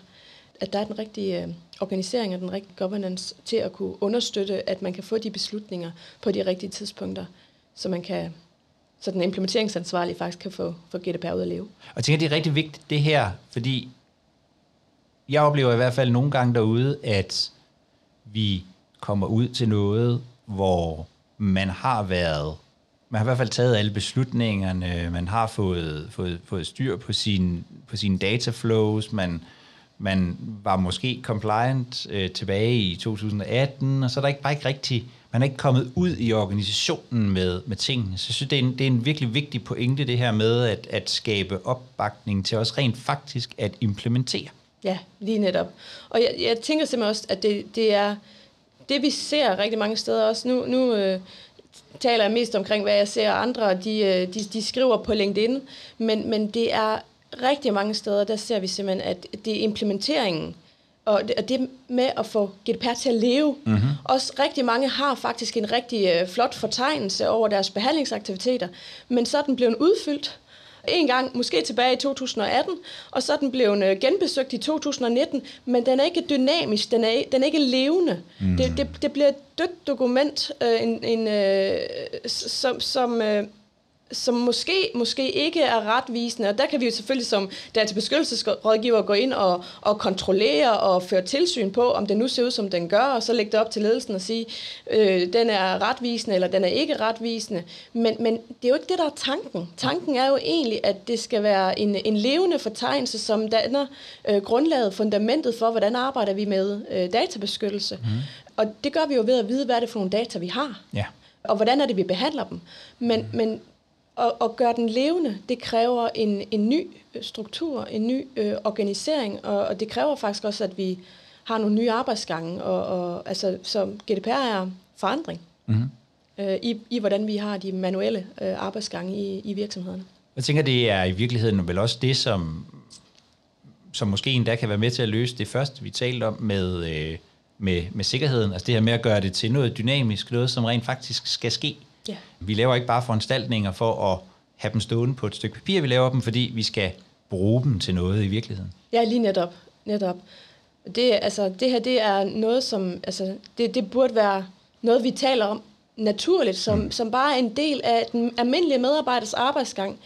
at der er den rigtige øh, organisering og den rigtige governance til at kunne understøtte, at man kan få de beslutninger på de rigtige tidspunkter, så man kan så den implementeringsansvarlige faktisk kan få, få GDPR ud at leve. Og jeg tænker, det er rigtig vigtigt det her, fordi jeg oplever i hvert fald nogle gange derude, at vi kommer ud til noget, hvor man har været man har i hvert fald taget alle beslutningerne, man har fået, fået, fået styr på, sin, på sine dataflows, man man var måske compliant øh, tilbage i 2018, og så er der ikke bare ikke rigtig, man er ikke kommet ud i organisationen med, med tingene. Så jeg synes, det er, en, det er en virkelig vigtig pointe, det her med at, at skabe opbakning til også rent faktisk at implementere. Ja, lige netop. Og jeg, jeg tænker simpelthen også, at det, det er det, vi ser rigtig mange steder også. Nu, nu øh, taler jeg mest omkring, hvad jeg ser andre, de, øh, de, de skriver på LinkedIn, men, men det er rigtig mange steder, der ser vi simpelthen, at det er implementeringen, og det, og det med at få GDPR til at leve. Mm-hmm. Også rigtig mange har faktisk en rigtig øh, flot fortegnelse over deres behandlingsaktiviteter, men så er den blevet udfyldt en gang, måske tilbage i 2018, og så er den blevet øh, genbesøgt i 2019, men den er ikke dynamisk, den er, den er ikke levende. Mm. Det, det, det bliver et dødt dokument, øh, en, en, øh, som, som øh, som måske, måske ikke er retvisende, og der kan vi jo selvfølgelig som databeskyttelsesrådgiver gå ind og, og kontrollere og føre tilsyn på, om det nu ser ud, som den gør, og så lægge det op til ledelsen og sige, øh, den er retvisende, eller den er ikke retvisende. Men, men det er jo ikke det, der er tanken. Tanken er jo egentlig, at det skal være en, en levende fortegnelse, som danner øh, grundlaget, fundamentet for, hvordan arbejder vi med øh, databeskyttelse. Mm. Og det gør vi jo ved at vide, hvad er det for nogle data, vi har. Ja. Og hvordan er det, vi behandler dem. Men, mm. men og, og gøre den levende, det kræver en, en ny struktur, en ny øh, organisering, og, og det kræver faktisk også, at vi har nogle nye arbejdsgange, og, og altså, så GDPR er forandring mm-hmm. øh, i, i, hvordan vi har de manuelle øh, arbejdsgange i, i virksomhederne. Jeg tænker, det er i virkeligheden vel også det, som, som måske endda kan være med til at løse det første, vi talte om med, øh, med, med sikkerheden. Altså det her med at gøre det til noget dynamisk, noget som rent faktisk skal ske. Ja. Vi laver ikke bare foranstaltninger for at have dem stående på et stykke papir, vi laver dem, fordi vi skal bruge dem til noget i virkeligheden. Ja, lige netop. netop. Det, altså, det her det er noget, som altså, det, det burde være noget, vi taler om naturligt, som, mm. som bare er en del af den almindelige medarbejders arbejdsgang.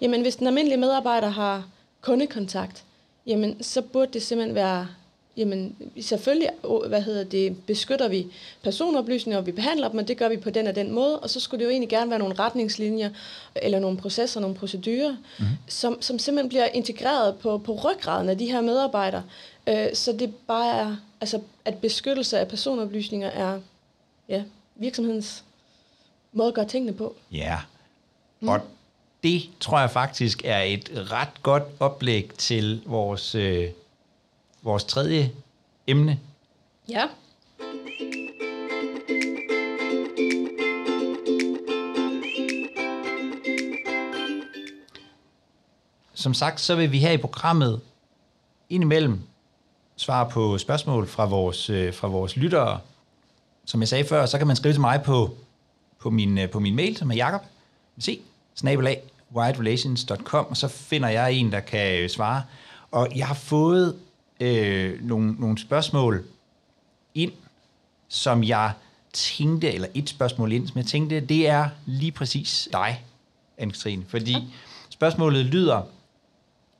Jamen, hvis den almindelige medarbejder har kundekontakt, jamen, så burde det simpelthen være jamen selvfølgelig hvad hedder det, beskytter vi personoplysninger, og vi behandler dem, og det gør vi på den og den måde, og så skulle det jo egentlig gerne være nogle retningslinjer, eller nogle processer, nogle procedurer, mm-hmm. som, som simpelthen bliver integreret på, på ryggraden af de her medarbejdere, øh, så det bare er, altså at beskyttelse af personoplysninger er ja, virksomhedens måde at gøre tingene på. Ja, mm. og det tror jeg faktisk er et ret godt oplæg til vores... Øh vores tredje emne. Ja. Som sagt, så vil vi her i programmet indimellem svare på spørgsmål fra vores, øh, fra vores lyttere. Som jeg sagde før, så kan man skrive til mig på, på, min, øh, på min mail, som er Jakob. Se, snabelag, widerelations.com, og så finder jeg en, der kan øh, svare. Og jeg har fået øh, nogle, nogle spørgsmål ind, som jeg tænkte, eller et spørgsmål ind, som jeg tænkte, det er lige præcis dig, Anne-Katrine. Fordi spørgsmålet lyder,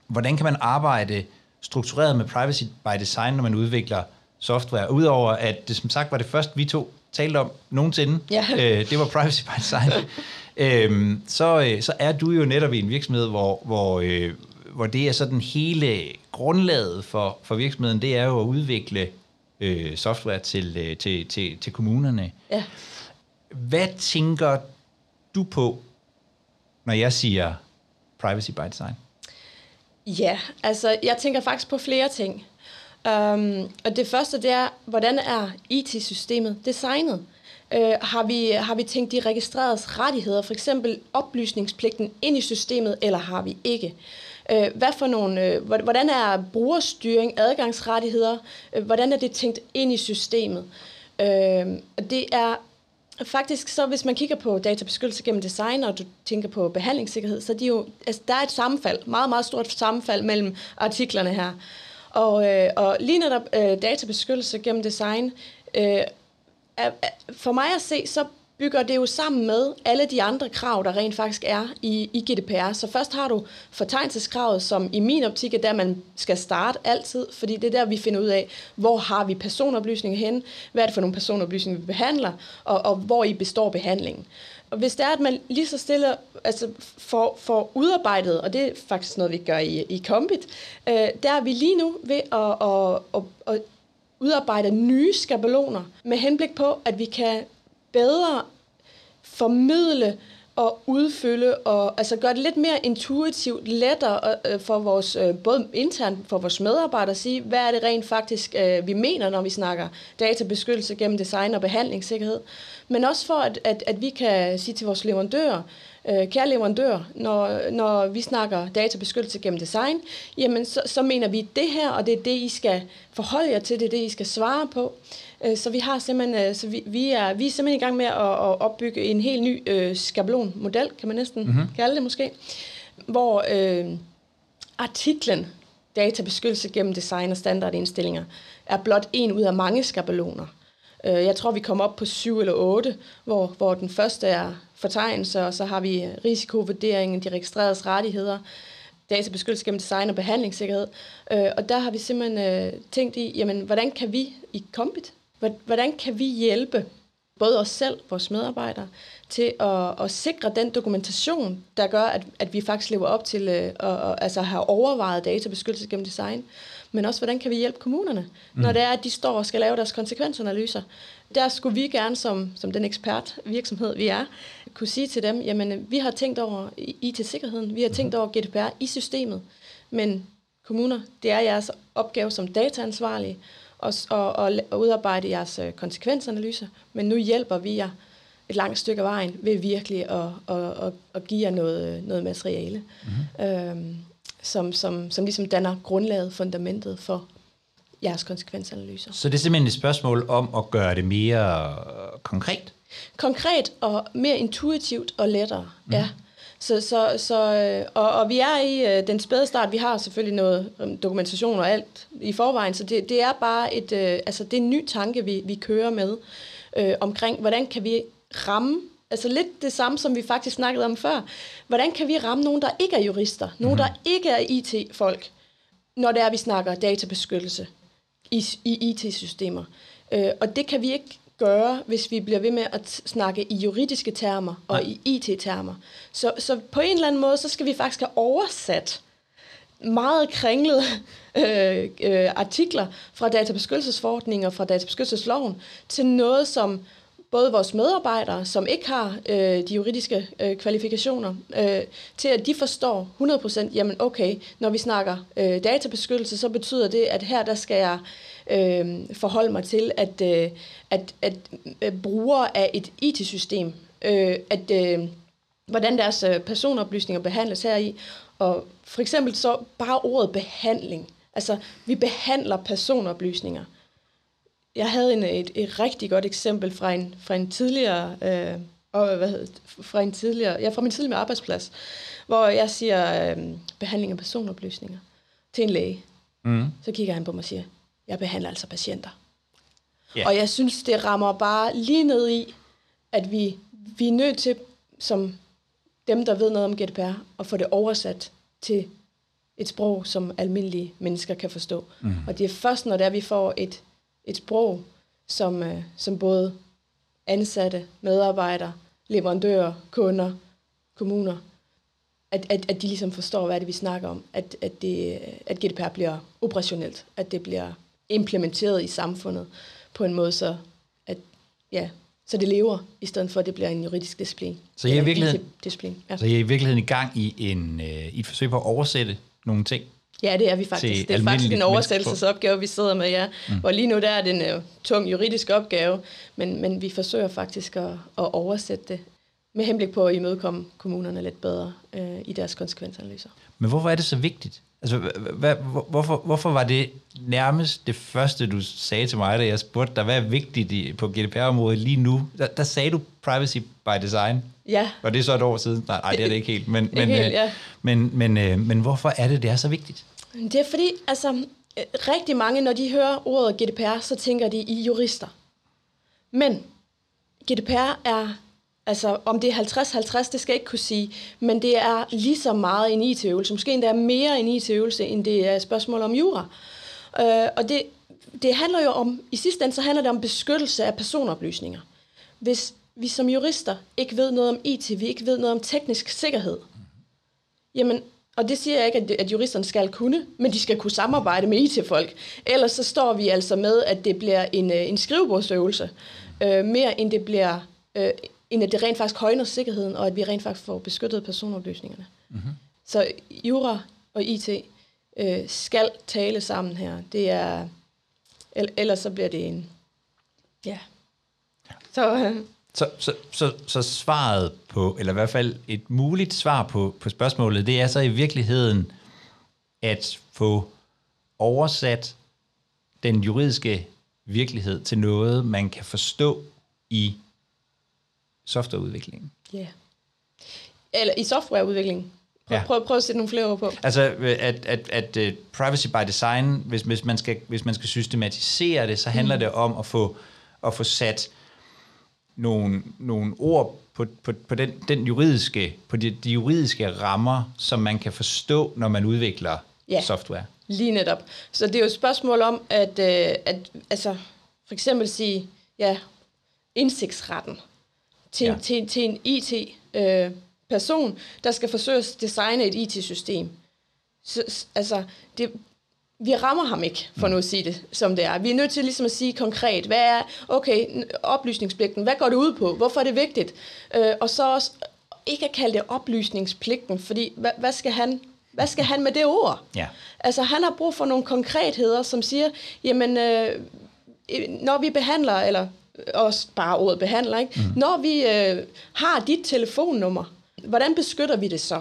hvordan kan man arbejde struktureret med privacy by design, når man udvikler software? Udover at det som sagt var det første, vi to talte om nogensinde, ja. <laughs> øh, det var privacy by design. <laughs> øhm, så, øh, så er du jo netop i en virksomhed, hvor, hvor, øh, hvor det er sådan hele grundlaget for, for virksomheden, det er jo at udvikle øh, software til, øh, til, til, til kommunerne. Ja. Hvad tænker du på, når jeg siger privacy by design? Ja, altså jeg tænker faktisk på flere ting. Um, og det første, det er, hvordan er IT-systemet designet? Uh, har, vi, har vi tænkt de registrerede rettigheder, for eksempel oplysningspligten, ind i systemet, eller har vi ikke? Øh, hvad for nogle, øh, hvordan er brugerstyring, adgangsrettigheder, øh, hvordan er det tænkt ind i systemet? Øh, det er faktisk så, hvis man kigger på databeskyttelse gennem design, og du tænker på behandlingssikkerhed, så de jo, altså, der er et sammenfald, meget, meget stort sammenfald mellem artiklerne her. Og, øh, og lige netop øh, databeskyttelse gennem design, øh, er, for mig at se, så bygger det jo sammen med alle de andre krav, der rent faktisk er i, i GDPR. Så først har du fortegnelseskravet, som i min optik er der, man skal starte altid, fordi det er der, vi finder ud af, hvor har vi personoplysninger hen, hvad er det for nogle personoplysninger, vi behandler, og, og hvor i består behandlingen. Og hvis det er, at man lige så stille altså får, får udarbejdet, og det er faktisk noget, vi gør i, i Combit, øh, der er vi lige nu ved at, at, at, at udarbejde nye skabeloner med henblik på, at vi kan bedre formidle og udfylde og altså gøre det lidt mere intuitivt, lettere øh, øh, for vores, øh, både internt for vores medarbejdere at sige, hvad er det rent faktisk, øh, vi mener, når vi snakker databeskyttelse gennem design og behandlingssikkerhed. Men også for, at, at, at vi kan sige til vores leverandører, øh, kære leverandør, når, når vi snakker databeskyttelse gennem design, jamen så, så mener vi det her, og det er det, I skal forholde jer til, det er det, I skal svare på. Øh, så vi har simpelthen, øh, så vi, vi, er, vi er simpelthen i gang med at, at opbygge en helt ny øh, skabelonmodel, kan man næsten mm-hmm. kalde det måske, hvor øh, artiklen databeskyttelse gennem design og standardindstillinger er blot en ud af mange skabeloner. Øh, jeg tror, vi kommer op på syv eller otte, hvor, hvor den første er fortegnelse, og så har vi risikovurderingen, de registreredes rettigheder, databeskyttelse gennem design og behandlingssikkerhed. Øh, og der har vi simpelthen øh, tænkt i, jamen, hvordan kan vi i Compit, hvordan kan vi hjælpe både os selv, vores medarbejdere, til at, at sikre den dokumentation, der gør, at, at vi faktisk lever op til øh, at, at altså have overvejet databeskyttelse gennem design, men også hvordan kan vi hjælpe kommunerne, mm. når det er, at de står og skal lave deres konsekvensanalyser. Der skulle vi gerne, som, som den ekspert virksomhed vi er, kunne sige til dem, jamen vi har tænkt over IT-sikkerheden, vi har tænkt over GDPR i systemet, men kommuner, det er jeres opgave som dataansvarlige, og, og, og udarbejde jeres øh, konsekvensanalyser, men nu hjælper vi jer et langt stykke af vejen ved virkelig at, at, at, at give jer noget, noget materiale, mm-hmm. øhm, som, som, som ligesom danner grundlaget, fundamentet for jeres konsekvensanalyser. Så det er simpelthen et spørgsmål om at gøre det mere konkret? Konkret og mere intuitivt og lettere, mm. ja. Så, så, så, øh, og, og vi er i øh, den spæde start. Vi har selvfølgelig noget um, dokumentation og alt i forvejen, så det, det er bare et, øh, altså det er en ny tanke, vi, vi kører med øh, omkring, hvordan kan vi ramme Altså lidt det samme, som vi faktisk snakkede om før. Hvordan kan vi ramme nogen, der ikke er jurister? Nogen, der mhm. ikke er IT-folk, når det er, vi snakker databeskyttelse i, i IT-systemer. Øh, og det kan vi ikke gøre, hvis vi bliver ved med at snakke i juridiske termer og Nej. i IT-termer. Så, så på en eller anden måde, så skal vi faktisk have oversat meget kringlede <laughs> øh, øh, artikler fra databeskyttelsesforordningen og fra databeskyttelsesloven til noget, som både vores medarbejdere, som ikke har øh, de juridiske øh, kvalifikationer, øh, til at de forstår 100%, jamen okay, når vi snakker øh, databeskyttelse, så betyder det, at her der skal jeg øh, forholde mig til, at, øh, at, at, øh, brugere af et IT-system, øh, at øh, hvordan deres øh, personoplysninger behandles heri, og for eksempel så bare ordet behandling, altså vi behandler personoplysninger, jeg havde en, et, et rigtig godt eksempel fra en, fra en tidligere, øh, og, hvad hedder, fra en tidligere, ja, fra min tidligere arbejdsplads, hvor jeg siger øh, behandling af personoplysninger til en læge. Mm. Så kigger han på mig og siger, jeg behandler altså patienter. Yeah. Og jeg synes, det rammer bare lige ned i, at vi, vi er nødt til, som dem, der ved noget om GDPR, at få det oversat til et sprog, som almindelige mennesker kan forstå. Mm. Og det er først, når det er, vi får et et sprog, som, øh, som både ansatte, medarbejdere, leverandører, kunder, kommuner, at, at, at de ligesom forstår, hvad det vi snakker om, at, at, det, at GDPR bliver operationelt, at det bliver implementeret i samfundet på en måde, så, at, ja, så det lever, i stedet for at det bliver en juridisk disciplin. Så I er i virkeligheden, disciplin, ja. så I er i virkeligheden i gang i, en, øh, i et forsøg på at oversætte nogle ting Ja, det er vi faktisk. Det er faktisk en oversættelsesopgave, vi sidder med, ja. Mm. Og lige nu der er det en uh, tung juridisk opgave, men, men vi forsøger faktisk at, at oversætte det med henblik på at imødekomme kommunerne lidt bedre uh, i deres konsekvensanalyser. Men hvorfor er det så vigtigt? Altså, hvad, hvorfor, hvorfor var det nærmest det første, du sagde til mig, da jeg spurgte dig, hvad er vigtigt på GDPR-området lige nu? Der, der sagde du privacy by design. Ja. Og det er så et år siden. Nej, nej det er det ikke helt. Men, <laughs> men, helt, øh, ja. men, men, men, øh, men hvorfor er det, det er så vigtigt? Det er fordi, altså, rigtig mange, når de hører ordet GDPR, så tænker de i jurister. Men GDPR er, altså om det er 50-50, det skal jeg ikke kunne sige, men det er lige så meget en IT-øvelse. Måske endda mere en IT-øvelse, end det er et spørgsmål om jura. Øh, og det, det handler jo om, i sidste ende, så handler det om beskyttelse af personoplysninger. Hvis vi som jurister ikke ved noget om IT, vi ikke ved noget om teknisk sikkerhed, jamen, og det siger jeg ikke, at, at juristerne skal kunne, men de skal kunne samarbejde med IT-folk. Ellers så står vi altså med, at det bliver en, øh, en skrivebordsøvelse, øh, mere end det bliver, øh, end at det rent faktisk højner sikkerheden, og at vi rent faktisk får beskyttet personoplysningerne. Mm-hmm. Så jura og IT øh, skal tale sammen her. Det er, ellers så bliver det en, ja. Så, øh, så, så, så, så svaret på, eller i hvert fald et muligt svar på, på spørgsmålet, det er så i virkeligheden at få oversat den juridiske virkelighed til noget, man kan forstå i softwareudviklingen. Ja. Yeah. Eller i softwareudviklingen. Prøv, ja. prøv, prøv at sætte nogle flere ord på. Altså, at, at, at uh, privacy by design, hvis, hvis, man skal, hvis man skal systematisere det, så handler mm. det om at få, at få sat nogle, nogle ord på, på, på den, den juridiske, på de, de juridiske rammer, som man kan forstå, når man udvikler ja, software. lige netop. Så det er jo et spørgsmål om, at, øh, at altså, for eksempel sige, ja, indsigtsretten til, ja. til, til en IT-person, øh, der skal forsøge at designe et IT-system. Så, altså, det, vi rammer ham ikke, for nu at sige det, som det er. Vi er nødt til ligesom at sige konkret, hvad er, okay, oplysningspligten, hvad går det ud på? Hvorfor er det vigtigt? Øh, og så også ikke at kalde det oplysningspligten, fordi hvad, hvad, skal han, hvad skal han med det ord? Ja. Altså, han har brug for nogle konkretheder, som siger, jamen, øh, når vi behandler, eller også bare ordet behandler, ikke? Mm. når vi øh, har dit telefonnummer, hvordan beskytter vi det så?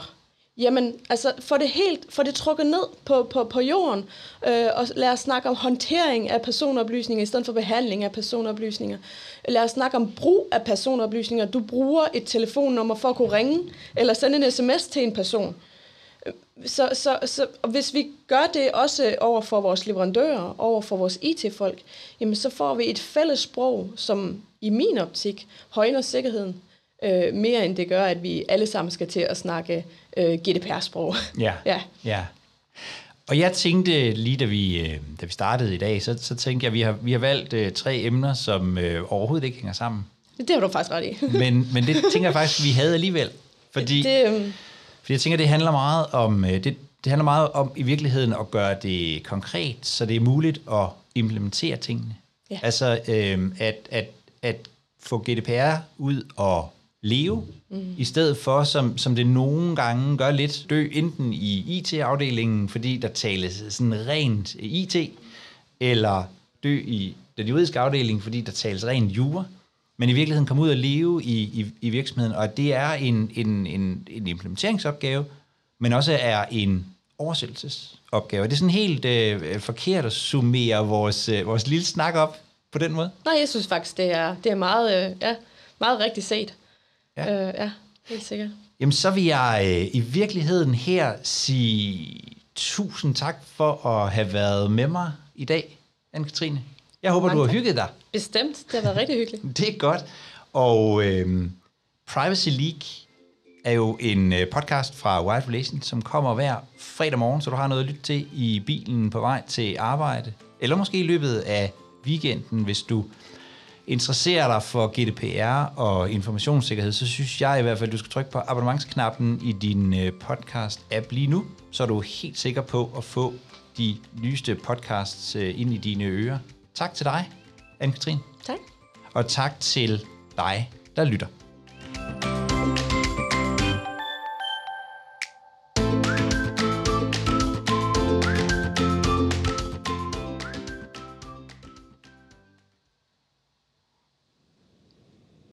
Jamen, altså, få det helt, få det trukket ned på, på, på jorden, øh, og lad os snakke om håndtering af personoplysninger i stedet for behandling af personoplysninger. Lad os snakke om brug af personoplysninger. Du bruger et telefonnummer for at kunne ringe, eller sende en sms til en person. Så, så, så og hvis vi gør det også over for vores leverandører, over for vores IT-folk, jamen så får vi et fælles sprog, som i min optik højner sikkerheden øh, mere end det gør, at vi alle sammen skal til at snakke øh, GDPR-sprog. Ja, <laughs> ja. ja. Og jeg tænkte lige da vi, øh, da vi startede i dag, så, så tænkte jeg, at vi har, vi har valgt øh, tre emner, som øh, overhovedet ikke hænger sammen. Det har du faktisk ret i. men, men det tænker jeg faktisk, vi havde alligevel. Fordi, <laughs> det, øh... fordi jeg tænker, det handler meget om, øh, det, det handler meget om i virkeligheden at gøre det konkret, så det er muligt at implementere tingene. Ja. Altså øh, at, at, at få GDPR ud og leve, mm. i stedet for, som, som det nogle gange gør lidt, dø enten i IT-afdelingen, fordi der tales sådan rent IT, eller dø i den juridiske afdeling, fordi der tales rent jura, men i virkeligheden komme ud og leve i, i, i virksomheden, og det er en, en, en, en implementeringsopgave, men også er en oversættelsesopgave. Det er sådan helt øh, forkert at summere vores, øh, vores lille snak op på den måde. Nej, jeg synes faktisk, det er, det er meget, øh, ja, meget rigtigt set. Ja, øh, ja helt sikkert. Jamen, så vil jeg øh, i virkeligheden her sige tusind tak for at have været med mig i dag, Anne-Katrine. Jeg håber, du har hygget dig. Bestemt. Det har været rigtig hyggeligt. <laughs> det er godt. Og øh, Privacy League er jo en øh, podcast fra Wired Relations, som kommer hver fredag morgen, så du har noget at lytte til i bilen på vej til arbejde. Eller måske i løbet af weekenden, hvis du interesserer dig for GDPR og informationssikkerhed, så synes jeg i hvert fald, at du skal trykke på abonnementsknappen i din øh, podcast-app lige nu, så er du helt sikker på at få de nyeste podcasts øh, ind i dine ører. Tak til dig, anne katrin Tak. Og tak til dig, der lytter. thank you